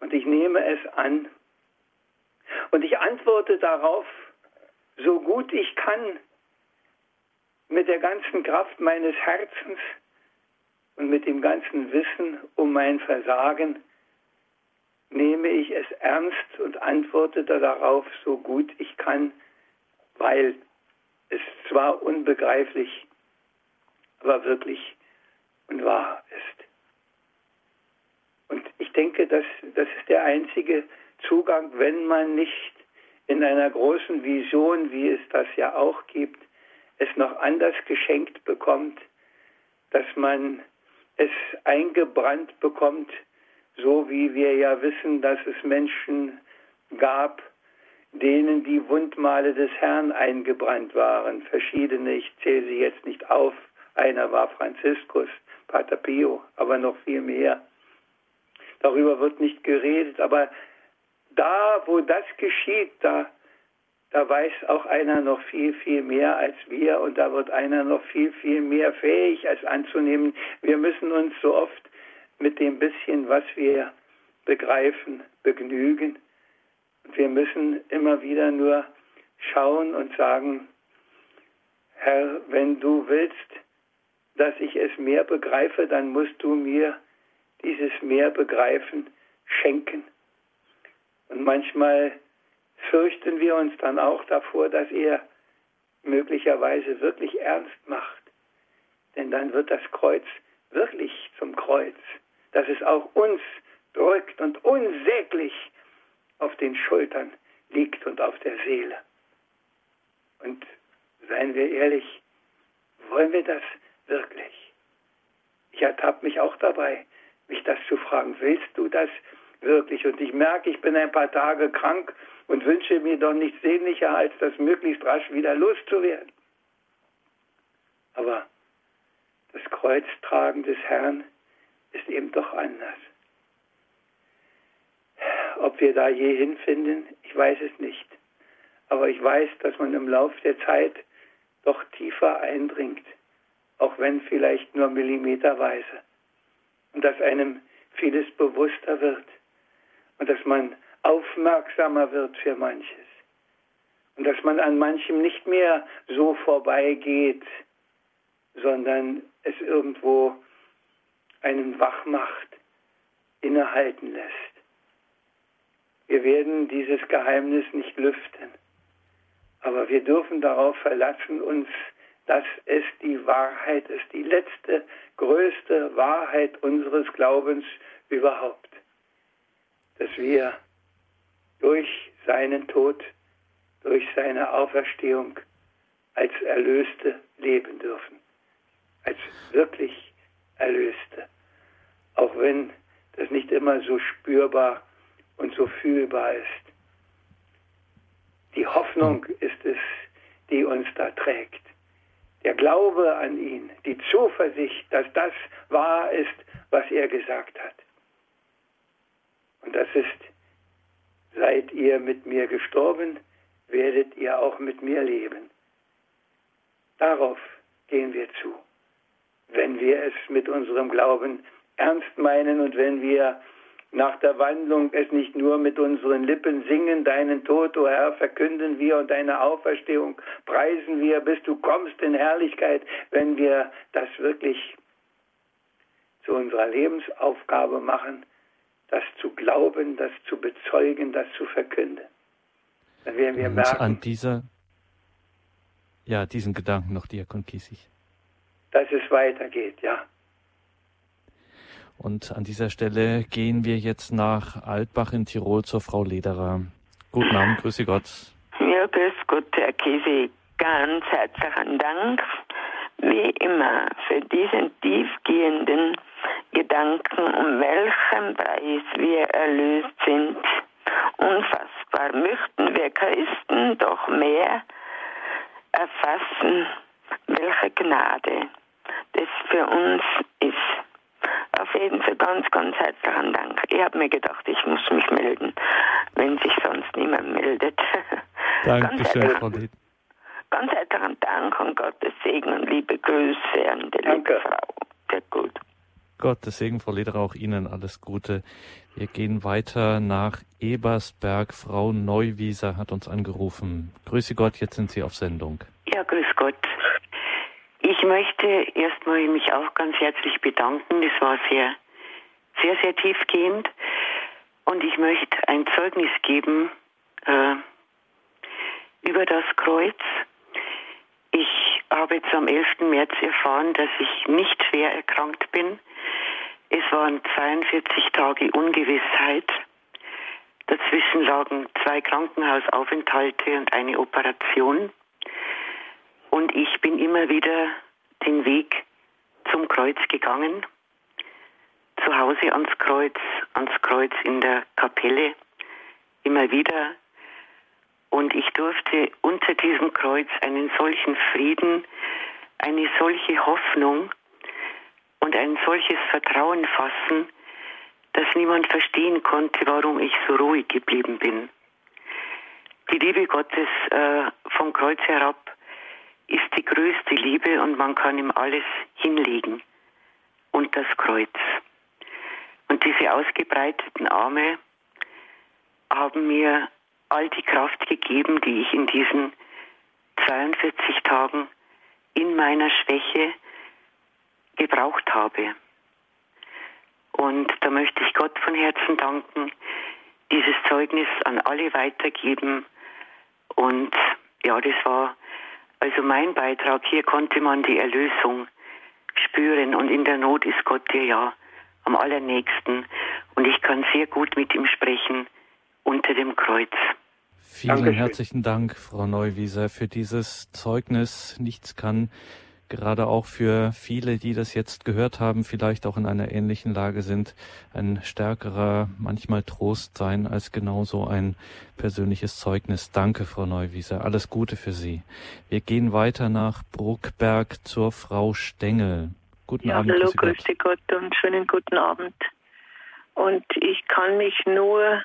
Und ich nehme es an. Und ich antworte darauf, so gut ich kann, mit der ganzen Kraft meines Herzens und mit dem ganzen Wissen um mein Versagen nehme ich es ernst und antworte darauf so gut ich kann, weil es zwar unbegreiflich, aber wirklich und wahr ist. Und ich denke, dass das ist der einzige Zugang, wenn man nicht in einer großen Vision, wie es das ja auch gibt, es noch anders geschenkt bekommt, dass man es eingebrannt bekommt, so wie wir ja wissen, dass es Menschen gab denen die Wundmale des Herrn eingebrannt waren. Verschiedene, ich zähle sie jetzt nicht auf. Einer war Franziskus, Pater Pio, aber noch viel mehr. Darüber wird nicht geredet, aber da, wo das geschieht, da, da weiß auch einer noch viel, viel mehr als wir und da wird einer noch viel, viel mehr fähig als anzunehmen. Wir müssen uns so oft mit dem bisschen, was wir begreifen, begnügen. Wir müssen immer wieder nur schauen und sagen, Herr, wenn du willst, dass ich es mehr begreife, dann musst du mir dieses mehr begreifen schenken. Und manchmal fürchten wir uns dann auch davor, dass er möglicherweise wirklich ernst macht. Denn dann wird das Kreuz wirklich zum Kreuz, dass es auch uns drückt und unsäglich auf den Schultern liegt und auf der Seele. Und seien wir ehrlich, wollen wir das wirklich? Ich ertappe mich auch dabei, mich das zu fragen, willst du das wirklich? Und ich merke, ich bin ein paar Tage krank und wünsche mir doch nichts sehnlicher, als das möglichst rasch wieder loszuwerden. Aber das Kreuztragen des Herrn ist eben doch anders. Ob wir da je hinfinden, ich weiß es nicht. Aber ich weiß, dass man im Lauf der Zeit doch tiefer eindringt, auch wenn vielleicht nur millimeterweise. Und dass einem vieles bewusster wird und dass man aufmerksamer wird für manches. Und dass man an manchem nicht mehr so vorbeigeht, sondern es irgendwo einen wach macht, innehalten lässt. Wir werden dieses Geheimnis nicht lüften, aber wir dürfen darauf verlassen uns, dass es die Wahrheit ist, die letzte, größte Wahrheit unseres Glaubens überhaupt, dass wir durch seinen Tod, durch seine Auferstehung als Erlöste leben dürfen, als wirklich Erlöste, auch wenn das nicht immer so spürbar und so fühlbar ist. Die Hoffnung ist es, die uns da trägt. Der Glaube an ihn, die Zuversicht, dass das wahr ist, was er gesagt hat. Und das ist Seid ihr mit mir gestorben, werdet ihr auch mit mir leben. Darauf gehen wir zu. Wenn wir es mit unserem Glauben ernst meinen und wenn wir nach der Wandlung es nicht nur mit unseren Lippen singen, deinen Tod, o oh Herr, verkünden wir und deine Auferstehung preisen wir, bis du kommst in Herrlichkeit, wenn wir das wirklich zu unserer Lebensaufgabe machen, das zu glauben, das zu bezeugen, das zu verkünden. Dann werden wir Und merken. An dieser, ja, diesen Gedanken noch, Diakon Kiesig. Dass es weitergeht, ja. Und an dieser Stelle gehen wir jetzt nach Altbach in Tirol zur Frau Lederer. Guten Abend, grüße Gott. Ja, grüß Gott, Herr Kiesig. Ganz herzlichen Dank, wie immer, für diesen tiefgehenden Gedanken, um welchen Preis wir erlöst sind. Unfassbar möchten wir Christen doch mehr erfassen, welche Gnade das für uns ist. Auf jeden Fall ganz, ganz herzlichen Dank. Ich habe mir gedacht, ich muss mich melden, wenn sich sonst niemand meldet. (laughs) Dankeschön, Frau Lied. Ganz herzlichen Dank und Gottes Segen und liebe Grüße an die Danke. liebe Frau. Sehr gut. Gottes Segen, Frau Lederer, auch Ihnen alles Gute. Wir gehen weiter nach Ebersberg. Frau Neuwieser hat uns angerufen. Grüße Gott, jetzt sind Sie auf Sendung. Ja, grüß Gott. Ich möchte erstmal mich auch ganz herzlich bedanken. Das war sehr, sehr, sehr tiefgehend. Und ich möchte ein Zeugnis geben äh, über das Kreuz. Ich habe jetzt am 11. März erfahren, dass ich nicht schwer erkrankt bin. Es waren 42 Tage Ungewissheit. Dazwischen lagen zwei Krankenhausaufenthalte und eine Operation. Und ich bin immer wieder den Weg zum Kreuz gegangen. Zu Hause ans Kreuz, ans Kreuz in der Kapelle. Immer wieder. Und ich durfte unter diesem Kreuz einen solchen Frieden, eine solche Hoffnung und ein solches Vertrauen fassen, dass niemand verstehen konnte, warum ich so ruhig geblieben bin. Die Liebe Gottes äh, vom Kreuz herab ist die größte Liebe und man kann ihm alles hinlegen und das Kreuz. Und diese ausgebreiteten Arme haben mir all die Kraft gegeben, die ich in diesen 42 Tagen in meiner Schwäche gebraucht habe. Und da möchte ich Gott von Herzen danken, dieses Zeugnis an alle weitergeben. Und ja, das war also mein Beitrag. Hier konnte man die Erlösung spüren und in der Not ist Gott dir ja am allernächsten. Und ich kann sehr gut mit ihm sprechen unter dem Kreuz. Vielen Dankeschön. herzlichen Dank, Frau Neuwieser, für dieses Zeugnis. Nichts kann gerade auch für viele, die das jetzt gehört haben, vielleicht auch in einer ähnlichen Lage sind, ein stärkerer, manchmal Trost sein als genauso ein persönliches Zeugnis. Danke, Frau Neuwieser. Alles Gute für Sie. Wir gehen weiter nach Bruckberg zur Frau Stengel. Guten ja, Abend. Hallo, grüß Gott. Gott und schönen guten Abend. Und ich kann mich nur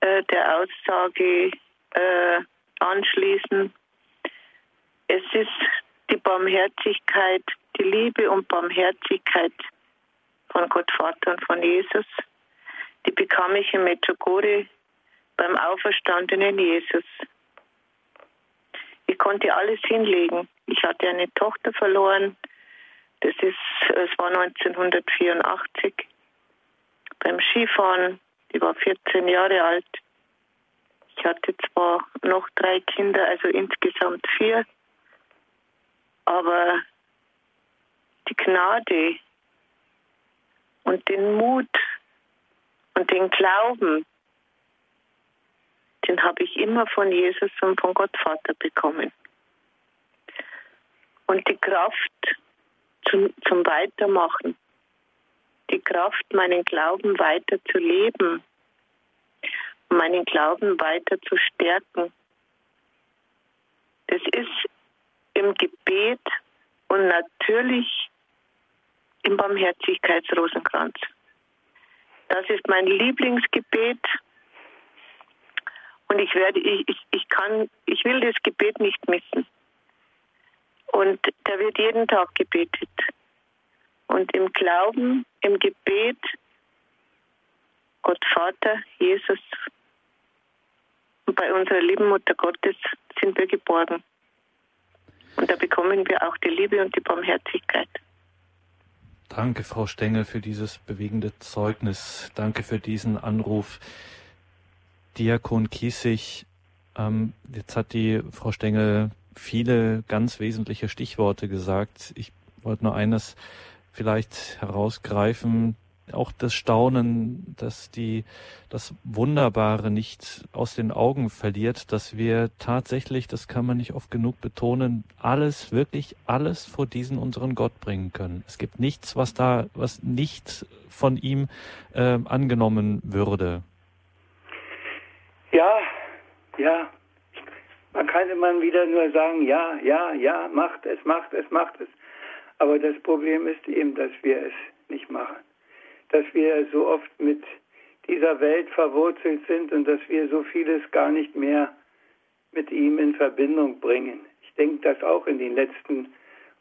äh, der Aussage äh, anschließen. Es ist die Barmherzigkeit, die Liebe und Barmherzigkeit von Gott Vater und von Jesus. Die bekam ich in Medjugorje beim auferstandenen Jesus. Ich konnte alles hinlegen. Ich hatte eine Tochter verloren. Das ist, es war 1984 beim Skifahren. Die war 14 Jahre alt. Ich hatte zwar noch drei Kinder, also insgesamt vier, aber die Gnade und den Mut und den Glauben, den habe ich immer von Jesus und von Gott Vater bekommen. Und die Kraft zum, zum Weitermachen, die Kraft, meinen Glauben weiter zu leben, meinen Glauben weiter zu stärken. Das ist im Gebet und natürlich im Barmherzigkeitsrosenkranz. Das ist mein Lieblingsgebet. Und ich werde, ich, ich kann, ich will das Gebet nicht missen. Und da wird jeden Tag gebetet. Und im Glauben, im Gebet, Gott Vater, Jesus und bei unserer lieben Mutter Gottes sind wir geborgen. Und da bekommen wir auch die Liebe und die Barmherzigkeit. Danke, Frau Stengel, für dieses bewegende Zeugnis. Danke für diesen Anruf. Diakon Kiesig, ähm, jetzt hat die Frau Stengel viele ganz wesentliche Stichworte gesagt. Ich wollte nur eines vielleicht herausgreifen auch das Staunen, dass die, das Wunderbare nicht aus den Augen verliert, dass wir tatsächlich, das kann man nicht oft genug betonen, alles, wirklich alles vor diesen unseren Gott bringen können. Es gibt nichts, was da, was nicht von ihm äh, angenommen würde. Ja, ja. Man kann immer wieder nur sagen, ja, ja, ja, macht es, macht es, macht es. Aber das Problem ist eben, dass wir es nicht machen dass wir so oft mit dieser Welt verwurzelt sind und dass wir so vieles gar nicht mehr mit ihm in Verbindung bringen. Ich denke das auch in den letzten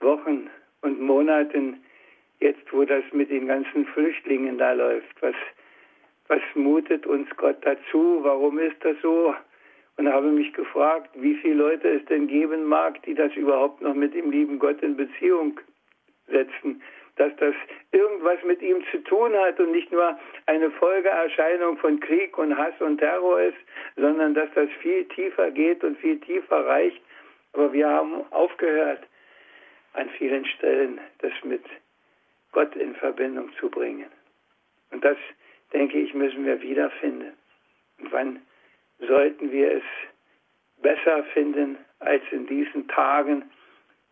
Wochen und Monaten, jetzt wo das mit den ganzen Flüchtlingen da läuft. Was, was mutet uns Gott dazu? Warum ist das so? Und habe mich gefragt, wie viele Leute es denn geben mag, die das überhaupt noch mit dem lieben Gott in Beziehung setzen dass das irgendwas mit ihm zu tun hat und nicht nur eine Folgeerscheinung von Krieg und Hass und Terror ist, sondern dass das viel tiefer geht und viel tiefer reicht. Aber wir haben aufgehört, an vielen Stellen das mit Gott in Verbindung zu bringen. Und das, denke ich, müssen wir wiederfinden. Und wann sollten wir es besser finden als in diesen Tagen,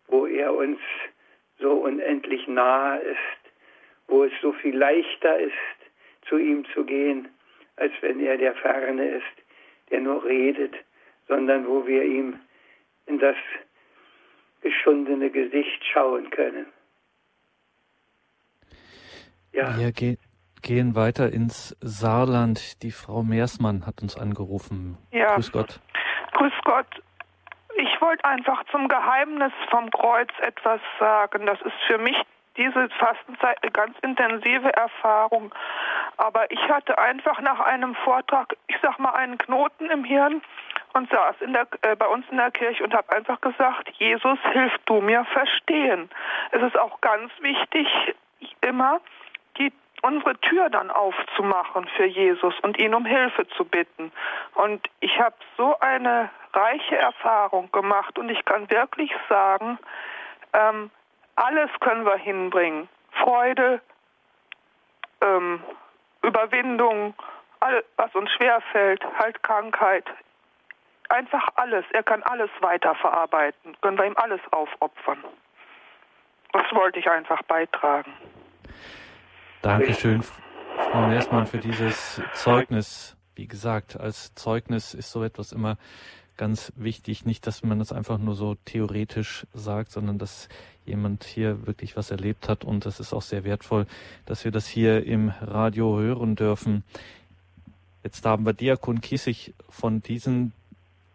wo er uns so unendlich nahe ist, wo es so viel leichter ist, zu ihm zu gehen, als wenn er der Ferne ist, der nur redet, sondern wo wir ihm in das geschundene Gesicht schauen können. Ja. Wir ge gehen weiter ins Saarland. Die Frau Meersmann hat uns angerufen. Ja. Grüß Gott. Grüß Gott. Ich wollte einfach zum Geheimnis vom Kreuz etwas sagen. Das ist für mich diese Fastenzeit eine ganz intensive Erfahrung. Aber ich hatte einfach nach einem Vortrag, ich sag mal, einen Knoten im Hirn und saß der, äh, bei uns in der Kirche und habe einfach gesagt, Jesus, hilf du mir verstehen. Es ist auch ganz wichtig, immer die unsere Tür dann aufzumachen für Jesus und ihn um Hilfe zu bitten. Und ich habe so eine reiche Erfahrung gemacht und ich kann wirklich sagen, ähm, alles können wir hinbringen. Freude, ähm, Überwindung, all, was uns schwerfällt, halt Krankheit. Einfach alles. Er kann alles weiterverarbeiten. Können wir ihm alles aufopfern. Das wollte ich einfach beitragen. Dankeschön, Frau Mersmann, für dieses Zeugnis. Wie gesagt, als Zeugnis ist so etwas immer ganz wichtig. Nicht, dass man das einfach nur so theoretisch sagt, sondern dass jemand hier wirklich was erlebt hat. Und das ist auch sehr wertvoll, dass wir das hier im Radio hören dürfen. Jetzt haben wir Diakon Kiesig von diesen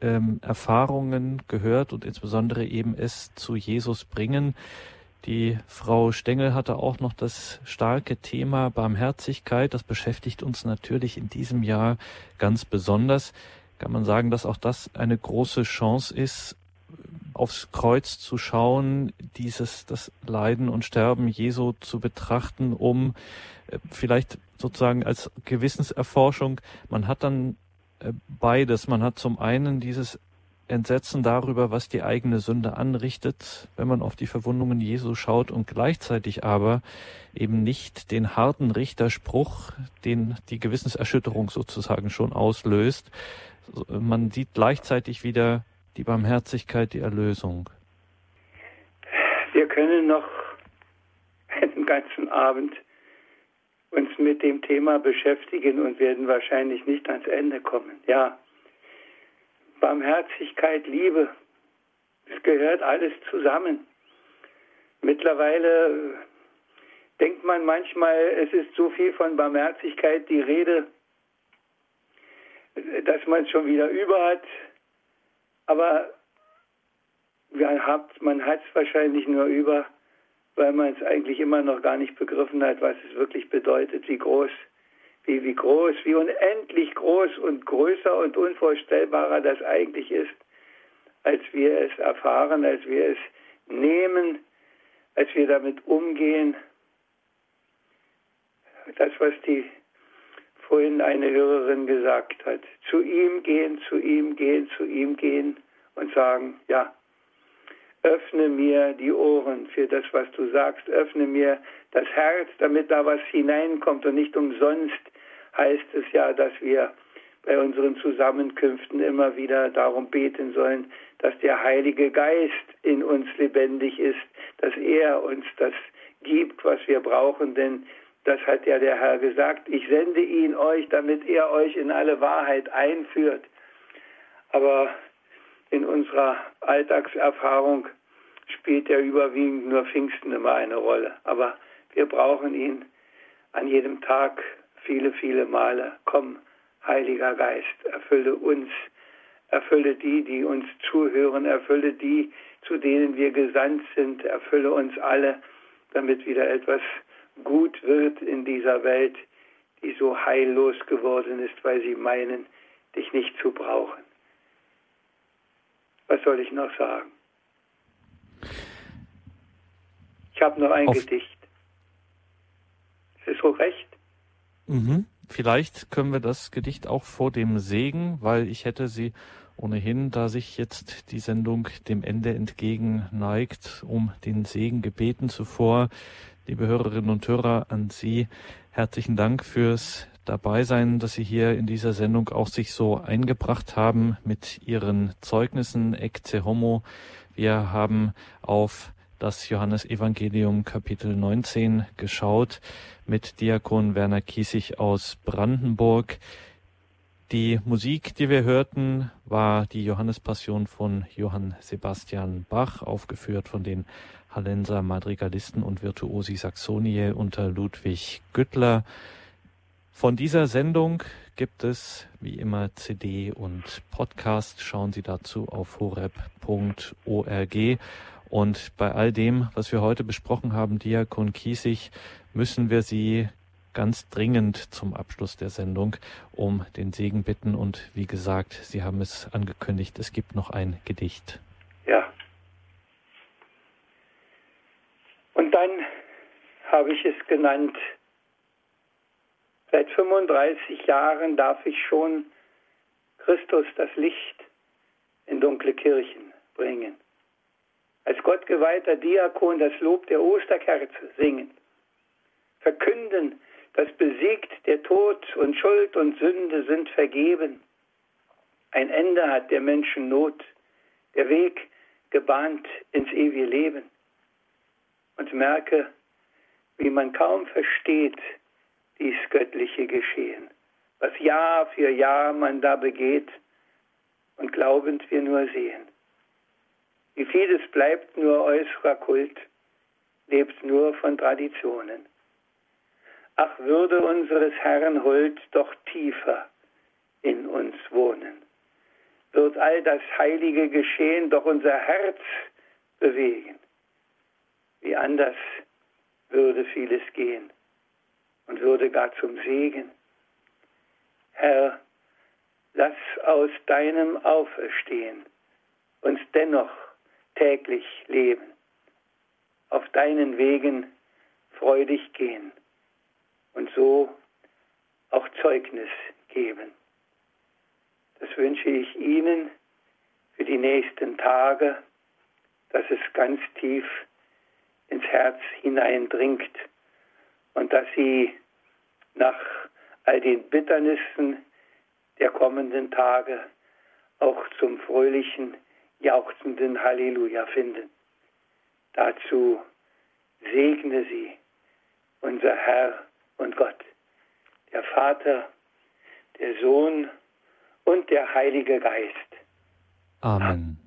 ähm, Erfahrungen gehört und insbesondere eben es zu Jesus bringen. Die Frau Stengel hatte auch noch das starke Thema Barmherzigkeit. Das beschäftigt uns natürlich in diesem Jahr ganz besonders. Kann man sagen, dass auch das eine große Chance ist, aufs Kreuz zu schauen, dieses, das Leiden und Sterben Jesu zu betrachten, um äh, vielleicht sozusagen als Gewissenserforschung, man hat dann äh, beides. Man hat zum einen dieses Entsetzen darüber, was die eigene Sünde anrichtet, wenn man auf die Verwundungen Jesu schaut und gleichzeitig aber eben nicht den harten Richterspruch, den die Gewissenserschütterung sozusagen schon auslöst. Man sieht gleichzeitig wieder die Barmherzigkeit, die Erlösung. Wir können noch einen ganzen Abend uns mit dem Thema beschäftigen und werden wahrscheinlich nicht ans Ende kommen. Ja, Barmherzigkeit, Liebe. Es gehört alles zusammen. Mittlerweile denkt man manchmal, es ist so viel von Barmherzigkeit die Rede, dass man es schon wieder über hat. Aber man hat es wahrscheinlich nur über, weil man es eigentlich immer noch gar nicht begriffen hat, was es wirklich bedeutet, wie groß wie, wie groß, wie unendlich groß und größer und unvorstellbarer das eigentlich ist, als wir es erfahren, als wir es nehmen, als wir damit umgehen. Das, was die vorhin eine Hörerin gesagt hat, zu ihm gehen, zu ihm gehen, zu ihm gehen und sagen, ja, öffne mir die Ohren für das, was du sagst, öffne mir das Herz, damit da was hineinkommt. Und nicht umsonst heißt es ja, dass wir bei unseren Zusammenkünften immer wieder darum beten sollen, dass der Heilige Geist in uns lebendig ist, dass er uns das gibt, was wir brauchen, denn das hat ja der Herr gesagt, ich sende ihn euch, damit er euch in alle Wahrheit einführt. Aber in unserer Alltagserfahrung spielt er überwiegend nur Pfingsten immer eine Rolle. Aber wir brauchen ihn an jedem Tag viele, viele Male. Komm, Heiliger Geist, erfülle uns, erfülle die, die uns zuhören, erfülle die, zu denen wir gesandt sind, erfülle uns alle, damit wieder etwas gut wird in dieser Welt, die so heillos geworden ist, weil sie meinen, dich nicht zu brauchen. Was soll ich noch sagen? Ich habe noch ein Auf Gedicht. Ist es so recht? Mhm. Vielleicht können wir das Gedicht auch vor dem Segen, weil ich hätte sie ohnehin, da sich jetzt die Sendung dem Ende entgegen neigt, um den Segen gebeten zuvor. Liebe Hörerinnen und Hörer, an Sie herzlichen Dank fürs Dabeisein, dass Sie hier in dieser Sendung auch sich so eingebracht haben mit Ihren Zeugnissen Ecce Homo. Wir haben auf das Johannesevangelium Kapitel 19 geschaut mit Diakon Werner Kiesig aus Brandenburg. Die Musik, die wir hörten, war die Johannespassion von Johann Sebastian Bach, aufgeführt von den Hallenser Madrigalisten und Virtuosi Saxoniae unter Ludwig Güttler. Von dieser Sendung gibt es wie immer CD und Podcast. Schauen Sie dazu auf horeb.org. Und bei all dem, was wir heute besprochen haben, Diakon Kiesig, müssen wir Sie ganz dringend zum Abschluss der Sendung um den Segen bitten. Und wie gesagt, Sie haben es angekündigt, es gibt noch ein Gedicht. Ja. Und dann habe ich es genannt. Seit 35 Jahren darf ich schon Christus das Licht in dunkle Kirchen bringen. Als gottgeweihter Diakon das Lob der Osterkerze singen. Verkünden, das besiegt der Tod und Schuld und Sünde sind vergeben. Ein Ende hat der Menschen Not, der Weg gebahnt ins ewige Leben. Und merke, wie man kaum versteht dies göttliche Geschehen, was Jahr für Jahr man da begeht und glaubend wir nur sehen. Wie vieles bleibt nur äußerer Kult, lebt nur von Traditionen. Ach, würde unseres Herrn Huld doch tiefer in uns wohnen. Wird all das heilige Geschehen doch unser Herz bewegen. Wie anders würde vieles gehen und würde gar zum Segen. Herr, lass aus deinem Auferstehen uns dennoch täglich leben, auf deinen Wegen freudig gehen und so auch Zeugnis geben. Das wünsche ich Ihnen für die nächsten Tage, dass es ganz tief ins Herz hineindringt und dass Sie nach all den Bitternissen der kommenden Tage auch zum fröhlichen, jauchzenden Halleluja finden. Dazu segne Sie unser Herr und Gott, der Vater, der Sohn und der Heilige Geist. Amen.